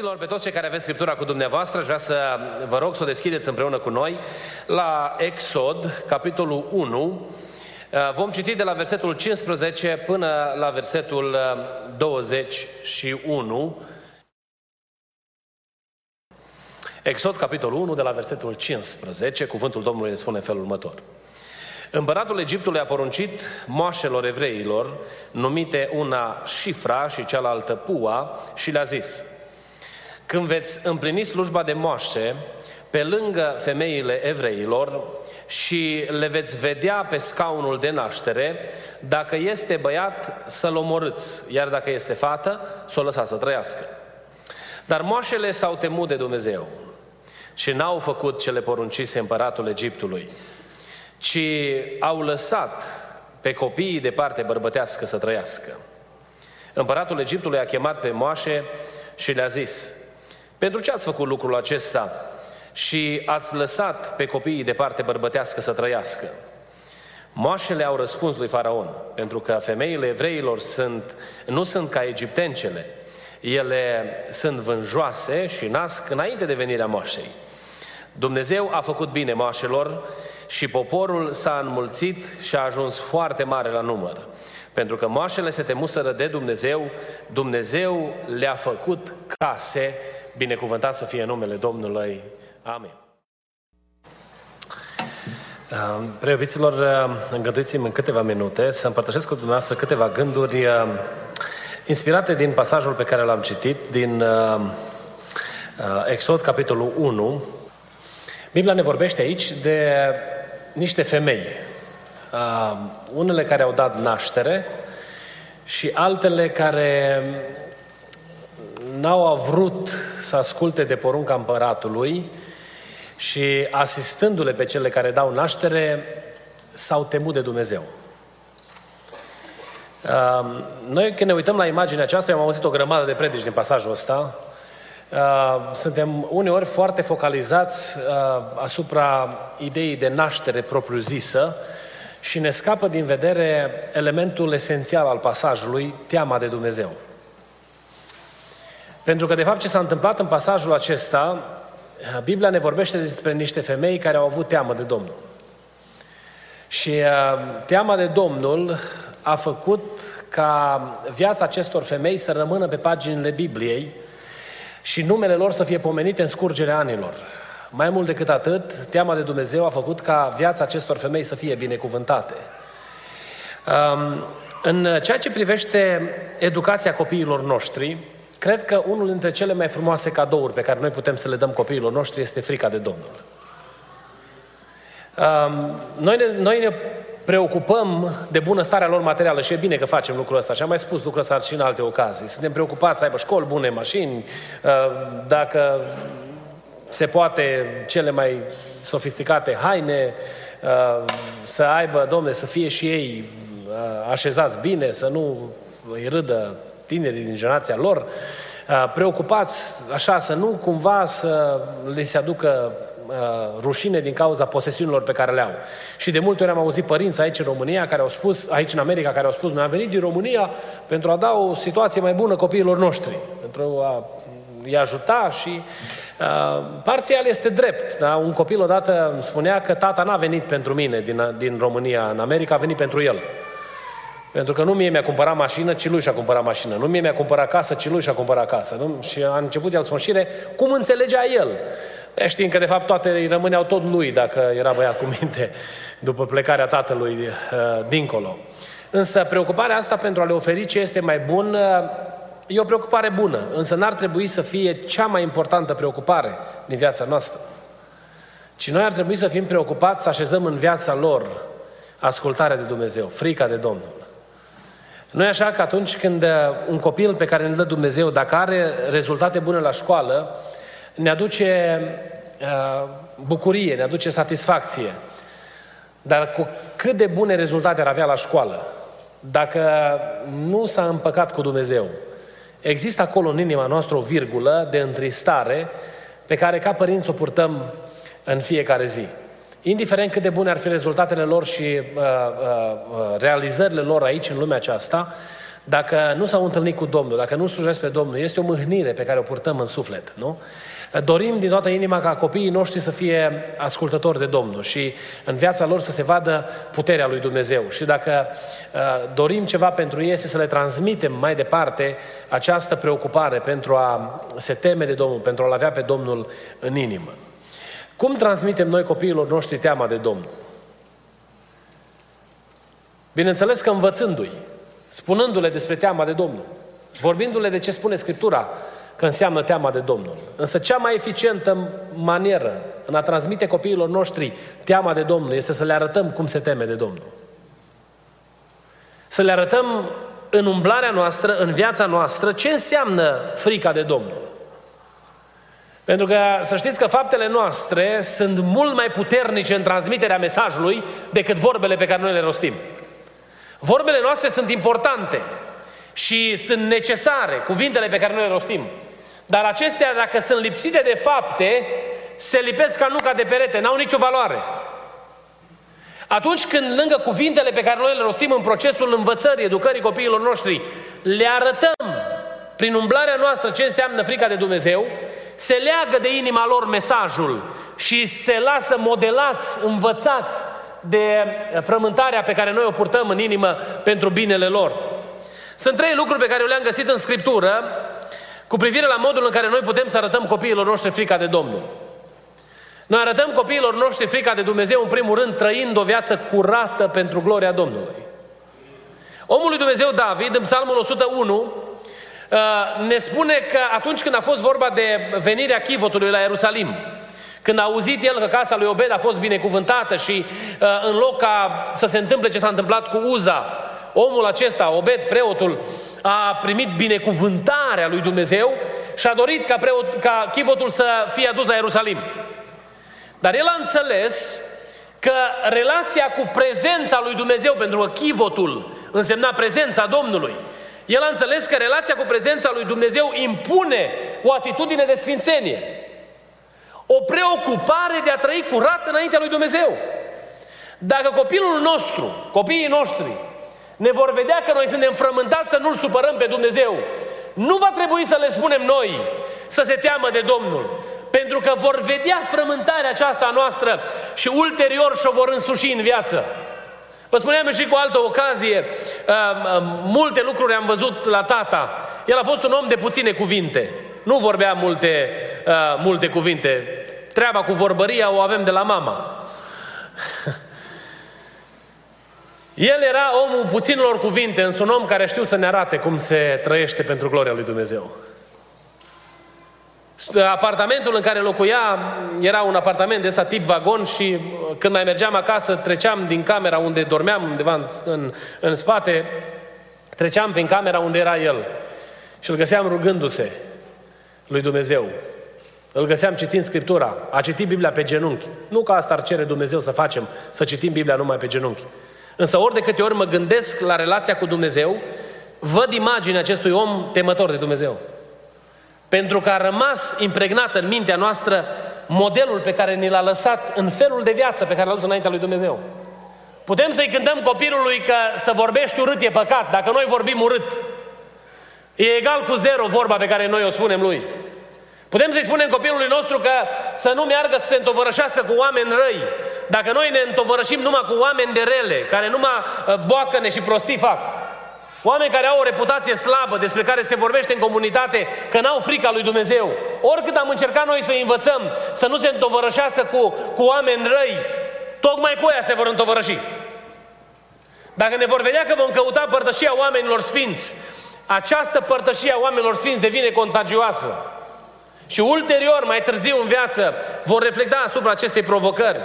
Preobiților, pe toți cei care aveți Scriptura cu dumneavoastră, aș vrea să vă rog să o deschideți împreună cu noi la Exod, capitolul 1. Vom citi de la versetul 15 până la versetul 21. Exod, capitolul 1, de la versetul 15, cuvântul Domnului ne spune în felul următor. Împăratul Egiptului a poruncit moașelor evreilor, numite una Șifra și cealaltă Pua, și le-a zis – când veți împlini slujba de moaște pe lângă femeile evreilor și le veți vedea pe scaunul de naștere, dacă este băiat, să-l omorâți, iar dacă este fată, să o lăsați să trăiască. Dar moașele s-au temut de Dumnezeu și n-au făcut ce le poruncise împăratul Egiptului, ci au lăsat pe copiii de parte bărbătească să trăiască. Împăratul Egiptului a chemat pe moașe și le-a zis, pentru ce ați făcut lucrul acesta și ați lăsat pe copiii de parte bărbătească să trăiască? Moașele au răspuns lui Faraon, pentru că femeile evreilor sunt, nu sunt ca egiptencele. Ele sunt vânjoase și nasc înainte de venirea moașei. Dumnezeu a făcut bine moașelor și poporul s-a înmulțit și a ajuns foarte mare la număr. Pentru că moașele se temuseră de Dumnezeu, Dumnezeu le-a făcut case Binecuvântat să fie numele Domnului. Amin. Preobiților, îngăduiți-mi în câteva minute să împărtășesc cu dumneavoastră câteva gânduri uh, inspirate din pasajul pe care l-am citit, din uh, uh, Exod, capitolul 1. Biblia ne vorbește aici de niște femei, unele care au dat naștere și altele care n-au vrut să asculte de porunca împăratului și asistându-le pe cele care dau naștere, s-au temut de Dumnezeu. Noi când ne uităm la imaginea aceasta, eu am auzit o grămadă de predici din pasajul ăsta, suntem uneori foarte focalizați asupra ideii de naștere propriu-zisă și ne scapă din vedere elementul esențial al pasajului, teama de Dumnezeu. Pentru că, de fapt, ce s-a întâmplat în pasajul acesta, Biblia ne vorbește despre niște femei care au avut teamă de Domnul. Și uh, teama de Domnul a făcut ca viața acestor femei să rămână pe paginile Bibliei și numele lor să fie pomenite în scurgerea anilor. Mai mult decât atât, teama de Dumnezeu a făcut ca viața acestor femei să fie binecuvântate. Um, în ceea ce privește educația copiilor noștri, Cred că unul dintre cele mai frumoase cadouri pe care noi putem să le dăm copiilor noștri este frica de Domnul. Noi ne, noi ne preocupăm de bunăstarea lor materială și e bine că facem lucrul ăsta și am mai spus lucrul ăsta și în alte ocazii. Suntem preocupați să aibă școli bune, mașini, dacă se poate cele mai sofisticate haine, să aibă, domne, să fie și ei așezați bine, să nu îi râdă tinerii din generația lor, uh, preocupați așa să nu cumva să li se aducă uh, rușine din cauza posesiunilor pe care le au. Și de multe ori am auzit părinți aici în România care au spus, aici în America, care au spus, noi am venit din România pentru a da o situație mai bună copiilor noștri, pentru a i ajuta și uh, parțial este drept. Da? Un copil odată spunea că tata n-a venit pentru mine din, din România în America, a venit pentru el. Pentru că nu mie mi-a cumpărat mașină, ci lui și-a cumpărat mașină. Nu mie mi-a cumpărat casă, ci lui și-a cumpărat casă. Nu? Și a început el să cum înțelegea el. Știind că de fapt toate îi rămâneau tot lui dacă era băiat cu minte după plecarea tatălui uh, dincolo. Însă preocuparea asta pentru a le oferi ce este mai bun uh, e o preocupare bună, însă n-ar trebui să fie cea mai importantă preocupare din viața noastră. Ci noi ar trebui să fim preocupați să așezăm în viața lor ascultarea de Dumnezeu, frica de Domnul. Nu e așa că atunci când uh, un copil pe care îl dă Dumnezeu, dacă are rezultate bune la școală, ne aduce uh, bucurie, ne aduce satisfacție. Dar cu cât de bune rezultate ar avea la școală, dacă nu s-a împăcat cu Dumnezeu, există acolo în inima noastră o virgulă de întristare pe care ca părinți o purtăm în fiecare zi. Indiferent cât de bune ar fi rezultatele lor și uh, uh, uh, realizările lor aici, în lumea aceasta, dacă nu s-au întâlnit cu Domnul, dacă nu slujesc pe Domnul, este o mâhnire pe care o purtăm în suflet, nu? Dorim din toată inima ca copiii noștri să fie ascultători de Domnul și în viața lor să se vadă puterea lui Dumnezeu. Și dacă uh, dorim ceva pentru ei, este să le transmitem mai departe această preocupare pentru a se teme de Domnul, pentru a-L avea pe Domnul în inimă. Cum transmitem noi copiilor noștri teama de Domnul? Bineînțeles că învățându-i, spunându-le despre teama de Domnul, vorbindu-le de ce spune Scriptura că înseamnă teama de Domnul. Însă cea mai eficientă manieră în a transmite copiilor noștri teama de Domnul este să le arătăm cum se teme de Domnul. Să le arătăm în umblarea noastră, în viața noastră, ce înseamnă frica de Domnul. Pentru că să știți că faptele noastre sunt mult mai puternice în transmiterea mesajului decât vorbele pe care noi le rostim. Vorbele noastre sunt importante și sunt necesare, cuvintele pe care noi le rostim. Dar acestea, dacă sunt lipsite de fapte, se lipesc ca nuca de perete, n-au nicio valoare. Atunci când lângă cuvintele pe care noi le rostim în procesul învățării, educării copiilor noștri, le arătăm prin umblarea noastră ce înseamnă frica de Dumnezeu, se leagă de inima lor mesajul și se lasă modelați, învățați de frământarea pe care noi o purtăm în inimă pentru binele lor. Sunt trei lucruri pe care le-am găsit în Scriptură cu privire la modul în care noi putem să arătăm copiilor noștri frica de Domnul. Noi arătăm copiilor noștri frica de Dumnezeu, în primul rând, trăind o viață curată pentru gloria Domnului. Omul lui Dumnezeu David, în Psalmul 101, uh, ne spune că atunci când a fost vorba de venirea chivotului la Ierusalim, când a auzit el că casa lui Obed a fost binecuvântată și uh, în loc ca să se întâmple ce s-a întâmplat cu Uza, omul acesta, Obed, preotul, a primit binecuvântarea lui Dumnezeu și a dorit ca, preot, ca chivotul să fie adus la Ierusalim. Dar el a înțeles că relația cu prezența lui Dumnezeu, pentru că chivotul însemna prezența Domnului, el a înțeles că relația cu prezența lui Dumnezeu impune o atitudine de sfințenie. O preocupare de a trăi curat înaintea lui Dumnezeu. Dacă copilul nostru, copiii noștri, ne vor vedea că noi suntem frământați să nu-L supărăm pe Dumnezeu. Nu va trebui să le spunem noi să se teamă de Domnul. Pentru că vor vedea frământarea aceasta noastră și ulterior și-o vor însuși în viață. Vă spuneam și cu altă ocazie, uh, uh, multe lucruri am văzut la tata. El a fost un om de puține cuvinte. Nu vorbea multe, uh, multe cuvinte. Treaba cu vorbăria o avem de la mama. El era omul puținilor cuvinte, însă un om care știu să ne arate cum se trăiește pentru gloria lui Dumnezeu. Apartamentul în care locuia era un apartament de ăsta tip vagon și când mai mergeam acasă, treceam din camera unde dormeam, undeva în, în, în spate, treceam prin camera unde era el și îl găseam rugându-se lui Dumnezeu. Îl găseam citind Scriptura, a citit Biblia pe genunchi. Nu că asta ar cere Dumnezeu să facem, să citim Biblia numai pe genunchi. Însă ori de câte ori mă gândesc la relația cu Dumnezeu, văd imaginea acestui om temător de Dumnezeu. Pentru că a rămas impregnat în mintea noastră modelul pe care ni l-a lăsat în felul de viață pe care l-a dus înaintea lui Dumnezeu. Putem să-i cântăm copilului că să vorbești urât e păcat, dacă noi vorbim urât. E egal cu zero vorba pe care noi o spunem lui. Putem să-i spunem copilului nostru că să nu meargă să se întovărășească cu oameni răi. Dacă noi ne întovărășim numai cu oameni de rele, care numai uh, boacăne și prostii fac. Oameni care au o reputație slabă, despre care se vorbește în comunitate că n-au frica lui Dumnezeu. Oricât am încercat noi să învățăm să nu se întovărășească cu, cu oameni răi, tocmai cu ea se vor întovărăși. Dacă ne vor vedea că vom căuta părtășia oamenilor sfinți, această părtășie a oamenilor sfinți devine contagioasă. Și ulterior, mai târziu în viață, vor reflecta asupra acestei provocări.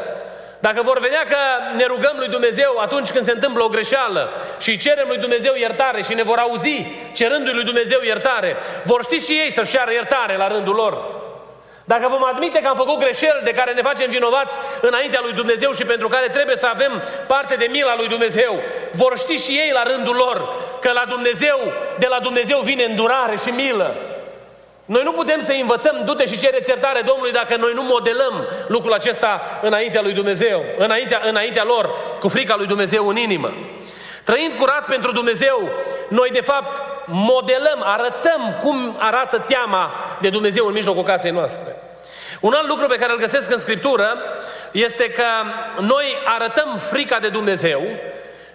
Dacă vor vedea că ne rugăm lui Dumnezeu atunci când se întâmplă o greșeală și cerem lui Dumnezeu iertare și ne vor auzi cerându-i lui Dumnezeu iertare, vor ști și ei să-și ceară iertare la rândul lor. Dacă vom admite că am făcut greșeli de care ne facem vinovați înaintea lui Dumnezeu și pentru care trebuie să avem parte de mila lui Dumnezeu, vor ști și ei la rândul lor că la Dumnezeu, de la Dumnezeu vine îndurare și milă. Noi nu putem să învățăm, du-te și cere iertare Domnului dacă noi nu modelăm lucrul acesta înaintea lui Dumnezeu, înaintea, înaintea lor, cu frica lui Dumnezeu în inimă. Trăind curat pentru Dumnezeu, noi de fapt modelăm, arătăm cum arată teama de Dumnezeu în mijlocul casei noastre. Un alt lucru pe care îl găsesc în Scriptură este că noi arătăm frica de Dumnezeu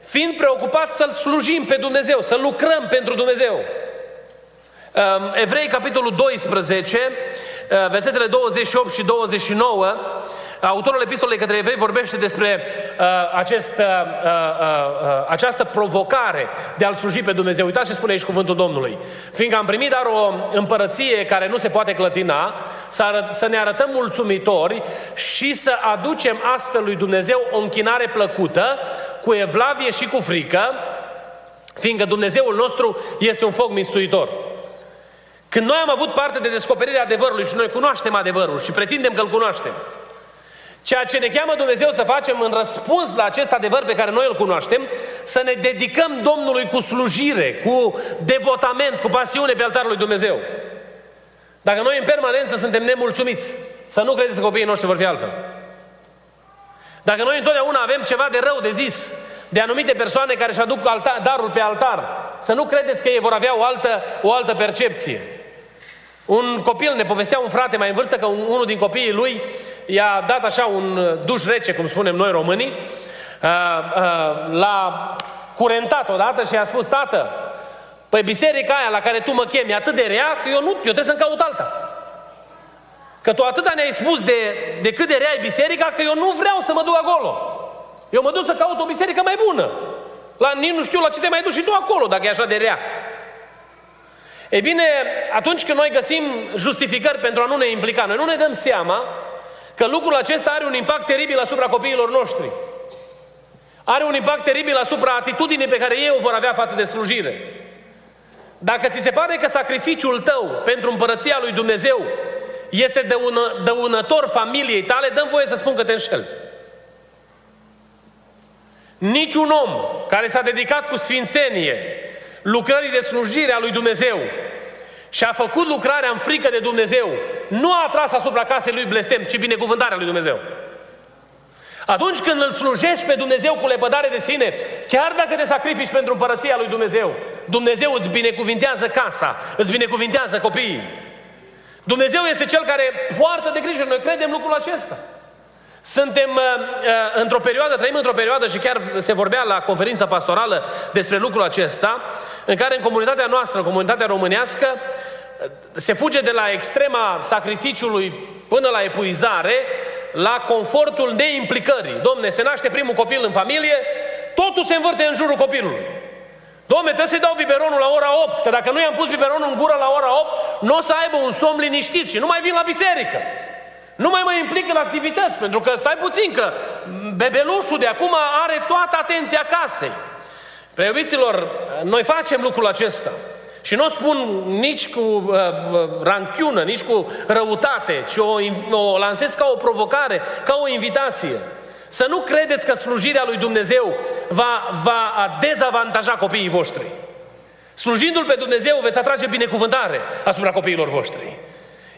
fiind preocupați să-L slujim pe Dumnezeu, să lucrăm pentru Dumnezeu. Evrei, capitolul 12, uh, versetele 28 și 29, Autorul epistolei către evrei vorbește despre uh, acest, uh, uh, uh, această provocare de a-L sluji pe Dumnezeu. Uitați ce spune aici cuvântul Domnului. Fiindcă am primit dar o împărăție care nu se poate clătina, să, arăt, să ne arătăm mulțumitori și să aducem astfel lui Dumnezeu o închinare plăcută, cu evlavie și cu frică, fiindcă Dumnezeul nostru este un foc mistuitor. Când noi am avut parte de descoperirea adevărului și noi cunoaștem adevărul și pretindem că îl cunoaștem, Ceea ce ne cheamă Dumnezeu să facem în răspuns la acest adevăr pe care noi îl cunoaștem, să ne dedicăm Domnului cu slujire, cu devotament, cu pasiune pe altarul lui Dumnezeu. Dacă noi în permanență suntem nemulțumiți, să nu credeți că copiii noștri vor fi altfel. Dacă noi întotdeauna avem ceva de rău de zis de anumite persoane care își aduc altar, darul pe altar, să nu credeți că ei vor avea o altă, o altă percepție. Un copil ne povestea un frate mai în vârstă că unul din copiii lui i-a dat așa un duș rece, cum spunem noi românii, l-a curentat odată și i-a spus, tată, păi biserica aia la care tu mă chemi atât de rea, că eu nu, eu trebuie să-mi caut alta. Că tu atâta ne-ai spus de, de cât de rea e biserica, că eu nu vreau să mă duc acolo. Eu mă duc să caut o biserică mai bună. La, nici nu știu la ce te mai duci și tu acolo, dacă e așa de rea. Ei bine, atunci când noi găsim justificări pentru a nu ne implica, noi nu ne dăm seama că lucrul acesta are un impact teribil asupra copiilor noștri. Are un impact teribil asupra atitudinii pe care ei o vor avea față de slujire. Dacă ți se pare că sacrificiul tău pentru împărăția lui Dumnezeu este dăună, dăunător familiei tale, dăm voie să spun că te înșel. Niciun om care s-a dedicat cu sfințenie lucrării de slujire a lui Dumnezeu și a făcut lucrarea în frică de Dumnezeu, nu a atras asupra casei lui blestem, ci binecuvântarea lui Dumnezeu. Atunci când îl slujești pe Dumnezeu cu lepădare de sine, chiar dacă te sacrifici pentru împărăția lui Dumnezeu, Dumnezeu îți binecuvintează casa, îți binecuvintează copiii. Dumnezeu este Cel care poartă de grijă. Noi credem lucrul acesta. Suntem uh, uh, într-o perioadă, trăim într-o perioadă și chiar se vorbea la conferința pastorală despre lucrul acesta, în care în comunitatea noastră, în comunitatea românească, se fuge de la extrema sacrificiului până la epuizare, la confortul neimplicării. Domne, se naște primul copil în familie, totul se învârte în jurul copilului. Domne, trebuie să-i dau biberonul la ora 8, că dacă nu i-am pus biberonul în gură la ora 8, nu o să aibă un somn liniștit și nu mai vin la biserică. Nu mai mă implic în activități, pentru că stai puțin, că bebelușul de acum are toată atenția casei. Preiubiților, noi facem lucrul acesta. Și nu o spun nici cu uh, uh, ranchiună, nici cu răutate, ci o, o lansez ca o provocare, ca o invitație. Să nu credeți că slujirea lui Dumnezeu va, va dezavantaja copiii voștri. Slujindu-L pe Dumnezeu veți atrage binecuvântare asupra copiilor voștri.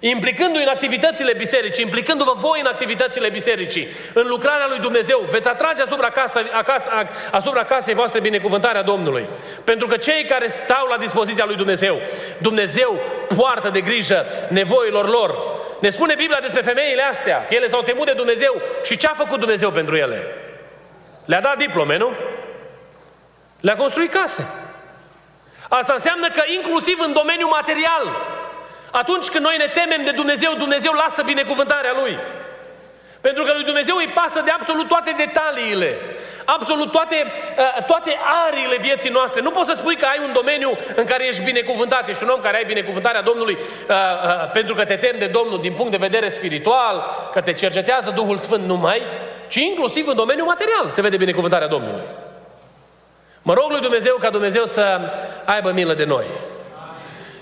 Implicându-i în activitățile bisericii, implicându-vă voi în activitățile bisericii, în lucrarea lui Dumnezeu, veți atrage asupra, casa, acasă, asupra casei voastre binecuvântarea Domnului. Pentru că cei care stau la dispoziția lui Dumnezeu, Dumnezeu poartă de grijă nevoilor lor. Ne spune Biblia despre femeile astea, că ele s-au temut de Dumnezeu și ce a făcut Dumnezeu pentru ele? Le-a dat diplome, nu? Le-a construit case. Asta înseamnă că inclusiv în domeniul material, atunci când noi ne temem de Dumnezeu, Dumnezeu lasă binecuvântarea Lui. Pentru că lui Dumnezeu îi pasă de absolut toate detaliile, absolut toate, uh, toate ariile vieții noastre. Nu poți să spui că ai un domeniu în care ești binecuvântat, ești un om care ai binecuvântarea Domnului uh, uh, pentru că te temi de Domnul din punct de vedere spiritual, că te cercetează Duhul Sfânt numai, ci inclusiv în domeniul material se vede binecuvântarea Domnului. Mă rog lui Dumnezeu ca Dumnezeu să aibă milă de noi.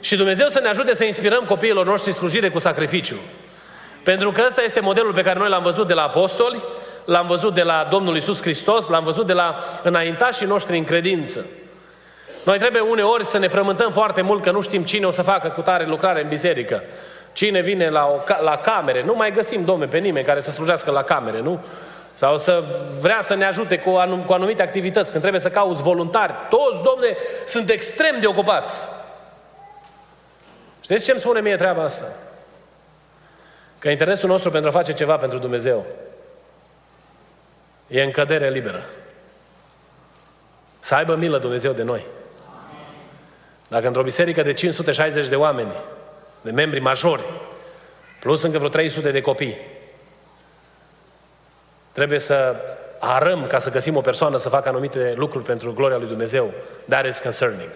Și Dumnezeu să ne ajute să inspirăm copiilor noștri slujire cu sacrificiu. Pentru că ăsta este modelul pe care noi l-am văzut de la apostoli, l-am văzut de la Domnul Isus Hristos, l-am văzut de la înaintașii noștri în credință. Noi trebuie uneori să ne frământăm foarte mult că nu știm cine o să facă cu tare lucrare în biserică. Cine vine la, o, la camere. Nu mai găsim, domne, pe nimeni care să slujească la camere, nu? Sau să vrea să ne ajute cu, anum, cu anumite activități, când trebuie să cauți voluntari. Toți, domne, sunt extrem de ocupați. Știți ce îmi spune mie treaba asta? Că interesul nostru pentru a face ceva pentru Dumnezeu e în cădere liberă. Să aibă milă Dumnezeu de noi. Dacă într-o biserică de 560 de oameni, de membri majori, plus încă vreo 300 de copii, trebuie să arăm ca să găsim o persoană să facă anumite lucruri pentru gloria lui Dumnezeu, that is concerning.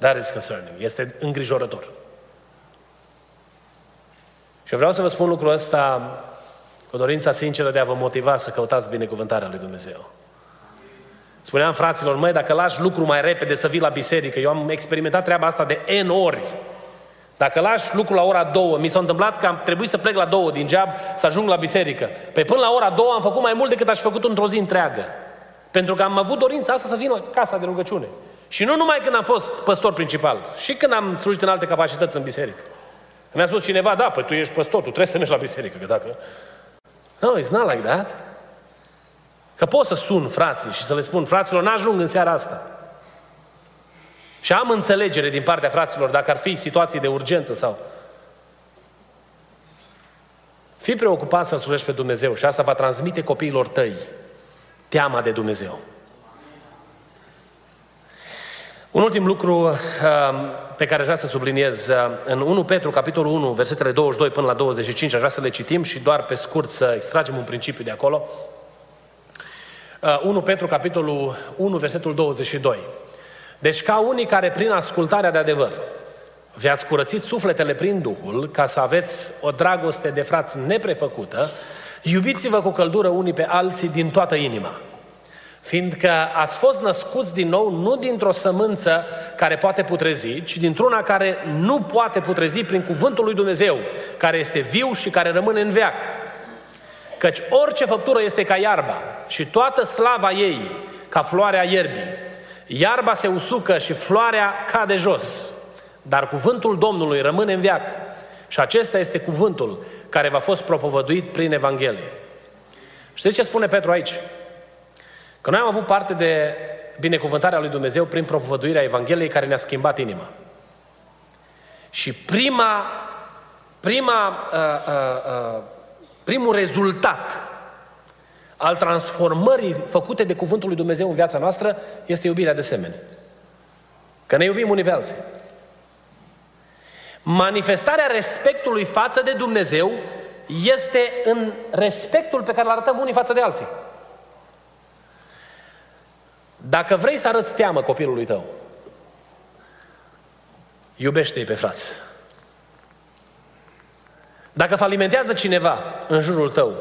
That is concerning. Este îngrijorător. Și vreau să vă spun lucrul ăsta cu dorința sinceră de a vă motiva să căutați binecuvântarea lui Dumnezeu. Spuneam fraților, măi, dacă lași lucru mai repede să vii la biserică, eu am experimentat treaba asta de N ori. Dacă lași lucru la ora două, mi s-a întâmplat că am trebuit să plec la două din geab să ajung la biserică. Pe până la ora două am făcut mai mult decât aș fi făcut într-o zi întreagă. Pentru că am avut dorința asta să vin la casa de rugăciune. Și nu numai când am fost păstor principal, și când am slujit în alte capacități în biserică. Mi-a spus cineva, da, păi tu ești păstor, tu trebuie să mergi la biserică, că dacă... No, it's not like that. Că pot să sun frații și să le spun, fraților, n-ajung în seara asta. Și am înțelegere din partea fraților dacă ar fi situații de urgență sau... Fii preocupat să slujești pe Dumnezeu și asta va transmite copiilor tăi teama de Dumnezeu. Un ultim lucru uh, pe care aș vrea să subliniez, uh, în 1 Petru, capitolul 1, versetele 22 până la 25, aș vrea să le citim și doar pe scurt să extragem un principiu de acolo. 1 uh, Petru, capitolul 1, versetul 22. Deci ca unii care prin ascultarea de adevăr vi-ați curățit sufletele prin Duhul, ca să aveți o dragoste de frați neprefăcută, iubiți-vă cu căldură unii pe alții din toată inima. Fiindcă ați fost născuți din nou nu dintr-o sămânță care poate putrezi, ci dintr-una care nu poate putrezi prin cuvântul lui Dumnezeu, care este viu și care rămâne în veac. Căci orice făptură este ca iarba și toată slava ei ca floarea ierbii. Iarba se usucă și floarea cade jos, dar cuvântul Domnului rămâne în veac. Și acesta este cuvântul care v-a fost propovăduit prin Evanghelie. Știți ce spune Petru aici? Că noi am avut parte de binecuvântarea lui Dumnezeu prin propovăduirea Evangheliei care ne-a schimbat inima. Și prima, prima, uh, uh, uh, primul rezultat al transformării făcute de Cuvântul lui Dumnezeu în viața noastră este iubirea de semene. Că ne iubim unii pe alții. Manifestarea respectului față de Dumnezeu este în respectul pe care îl arătăm unii față de alții. Dacă vrei să arăți teamă copilului tău, iubește-i pe frați. Dacă falimentează cineva în jurul tău,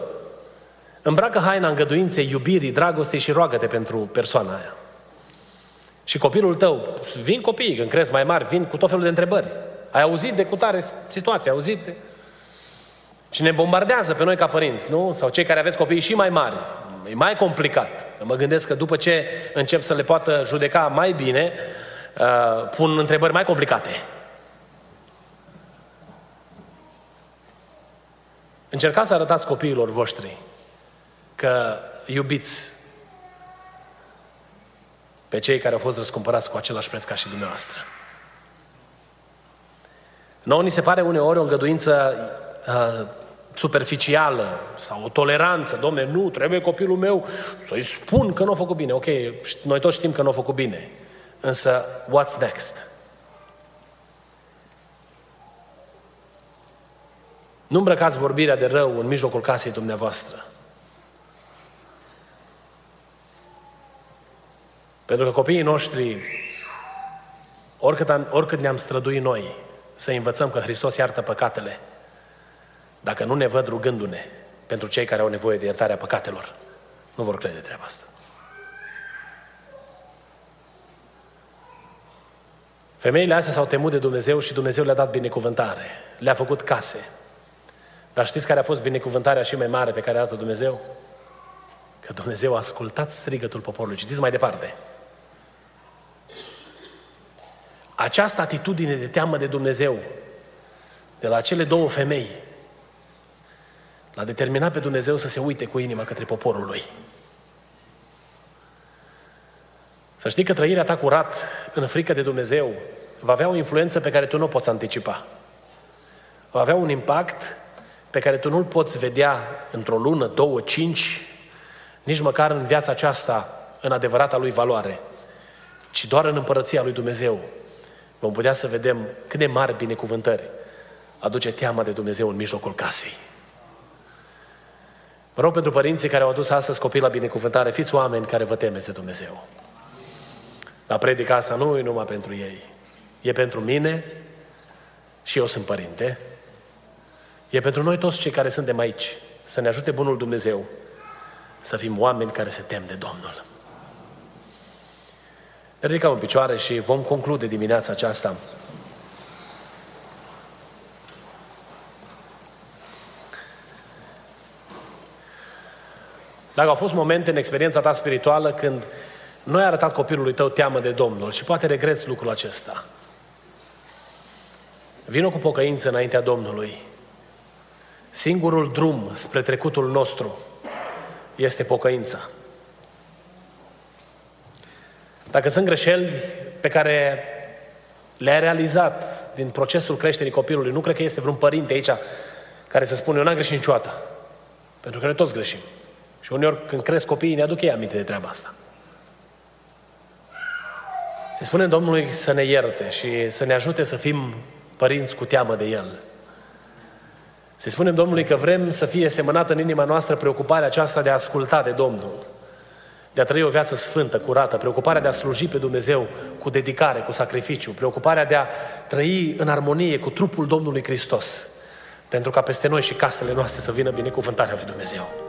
îmbracă haina îngăduinței, iubirii, dragostei și roagă-te pentru persoana aia. Și copilul tău, vin copiii, când crezi mai mari, vin cu tot felul de întrebări. Ai auzit de cutare situație, ai auzit de... Și ne bombardează pe noi ca părinți, nu? Sau cei care aveți copii și mai mari. E mai complicat. Mă gândesc că după ce încep să le poată judeca mai bine, uh, pun întrebări mai complicate. Încercați să arătați copiilor voștri că iubiți pe cei care au fost răscumpărați cu același preț ca și dumneavoastră. Nouă ni se pare uneori o îngăduință uh, superficială sau o toleranță. Domne, nu, trebuie copilul meu să-i spun că nu a făcut bine. Ok, noi toți știm că nu a făcut bine. Însă, what's next? Nu îmbrăcați vorbirea de rău în mijlocul casei dumneavoastră. Pentru că copiii noștri, oricât, am, oricât ne-am străduit noi să învățăm că Hristos iartă păcatele, dacă nu ne văd rugându-ne pentru cei care au nevoie de iertarea păcatelor, nu vor crede treaba asta. Femeile astea s-au temut de Dumnezeu și Dumnezeu le-a dat binecuvântare. Le-a făcut case. Dar știți care a fost binecuvântarea și mai mare pe care a dat-o Dumnezeu? Că Dumnezeu a ascultat strigătul poporului. Citiți mai departe. Această atitudine de teamă de Dumnezeu, de la cele două femei, l-a determinat pe Dumnezeu să se uite cu inima către poporul lui. Să știi că trăirea ta curat în frică de Dumnezeu va avea o influență pe care tu nu o poți anticipa. Va avea un impact pe care tu nu-l poți vedea într-o lună, două, cinci, nici măcar în viața aceasta, în adevărata lui valoare, ci doar în împărăția lui Dumnezeu vom putea să vedem cât de mari binecuvântări aduce teama de Dumnezeu în mijlocul casei. Mă rog pentru părinții care au adus astăzi copii la binecuvântare, fiți oameni care vă temeți de Dumnezeu. Dar predica asta nu e numai pentru ei. E pentru mine și eu sunt părinte. E pentru noi toți cei care suntem aici. Să ne ajute Bunul Dumnezeu să fim oameni care se tem de Domnul. Ne ridicăm în picioare și vom conclude dimineața aceasta. Dacă au fost momente în experiența ta spirituală când nu ai arătat copilului tău teamă de Domnul și poate regreți lucrul acesta, vină cu pocăință înaintea Domnului. Singurul drum spre trecutul nostru este pocăința. Dacă sunt greșeli pe care le-ai realizat din procesul creșterii copilului, nu cred că este vreun părinte aici care să spună, eu n-am greșit niciodată. Pentru că noi toți greșim. Și uneori când cresc copiii, ne aduc ei aminte de treaba asta. Se spune Domnului să ne ierte și să ne ajute să fim părinți cu teamă de El. Se spune Domnului că vrem să fie semănată în inima noastră preocuparea aceasta de a asculta de Domnul de a trăi o viață sfântă, curată, preocuparea de a sluji pe Dumnezeu cu dedicare, cu sacrificiu, preocuparea de a trăi în armonie cu trupul Domnului Hristos, pentru ca peste noi și casele noastre să vină binecuvântarea lui Dumnezeu.